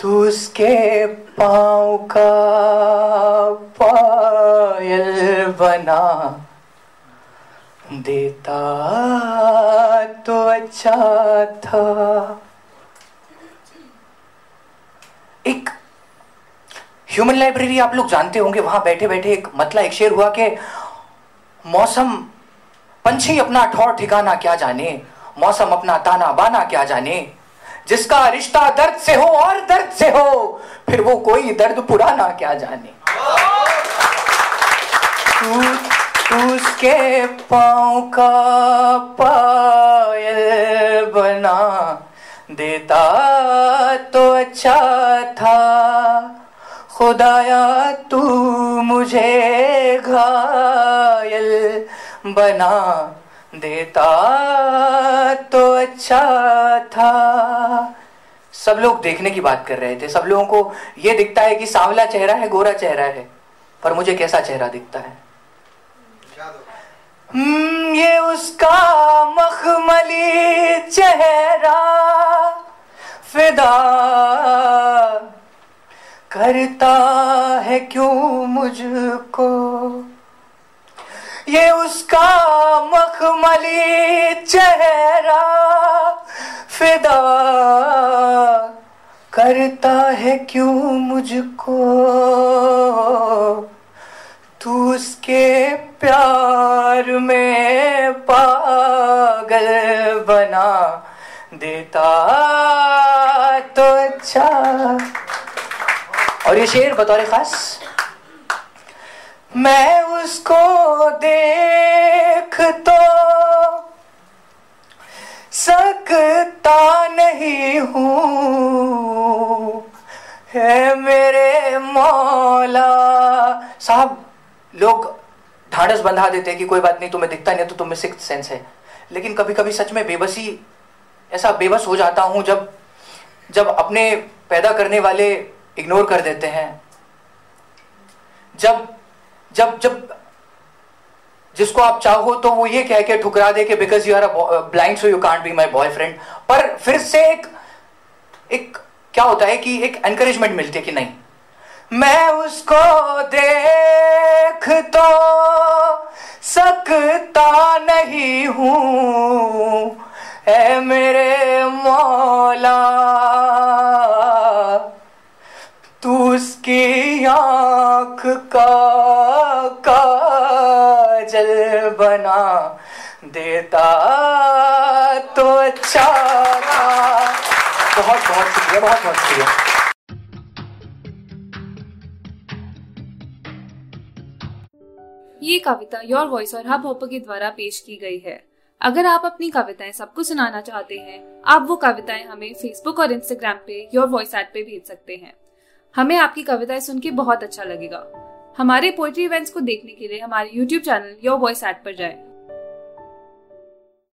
तू उसके पाँव का पायल बना देता तो अच्छा था। एक ह्यूमन लाइब्रेरी आप लोग जानते होंगे, वहाँ बैठे बैठे एक मतला, एक शेर हुआ कि मौसम, पंछी अपना ठौर ठिकाना क्या जाने? मौसम अपना ताना बाना क्या जाने? जिसका रिश्ता दर्द से हो और दर्द से हो, फिर वो कोई दर्द पुराना क्या जाने। उसके पाँव का पायल बना, देता तो अच्छा था। खुदाया, तू मुझे घायल बना। देता तो अच्छा था। सब लोग देखने की बात कर रहे थे। सब लोगों को यह दिखता है कि सांवला चेहरा है गोरा चेहरा है। पर मुझे कैसा चेहरा दिखता है? हम्म, ये उसका मखमली चेहरा। फिदा करता है क्यों मुझको? ये उसका मखमली चेहरा फिदा करता है क्यों मुझको? तू उसके प्यार में पागल बना देता तो अच्छा। और ये शेर बतौर खास मैं उसको देख तो सकता नहीं हूँ। है मेरे मौला। साहब, लोग ढांढस बंधा देते हैं कि कोई बात नहीं, तुम्हें दिखता नहीं तो तुम्हें सिक्स सेंस है। लेकिन कभी कभी सच में बेबसी, ऐसा बेबस हो जाता हूँ जब जब अपने पैदा करने वाले इग्नोर कर देते हैं। जब जब जब जिसको आप चाहो तो वो ये कह के ठुकरा दे के because you are a blind so you can't be my boyfriend पर फिर से एक एक क्या होता है कि एक एनकरेजमेंट मिलती है कि नहीं। मैं उसको देख तो सकता नहीं हूँ। है मेरे मौला, तू उसकी आँख का काजल बना देता तो अच्छा था। बहुत बहुत शुक्रिया, बहुत बहुत शुक्रिया। ये कविता योर वॉइस और हब हॉपर के द्वारा पेश की गई है। अगर आप अपनी कविताएँ सबको सुनाना चाहते हैं, आप वो कविताएँ हमें फेसबुक और इंस्टाग्राम पे योर वॉइस एट पे भेज सकते हैं। हमें आपकी कविताएँ सुन के बहुत अच्छा लगेगा। हमारे पोइट्री इवेंट्स को देखने के लिए हमारे YouTube channel Your Voice at पर जाएँ।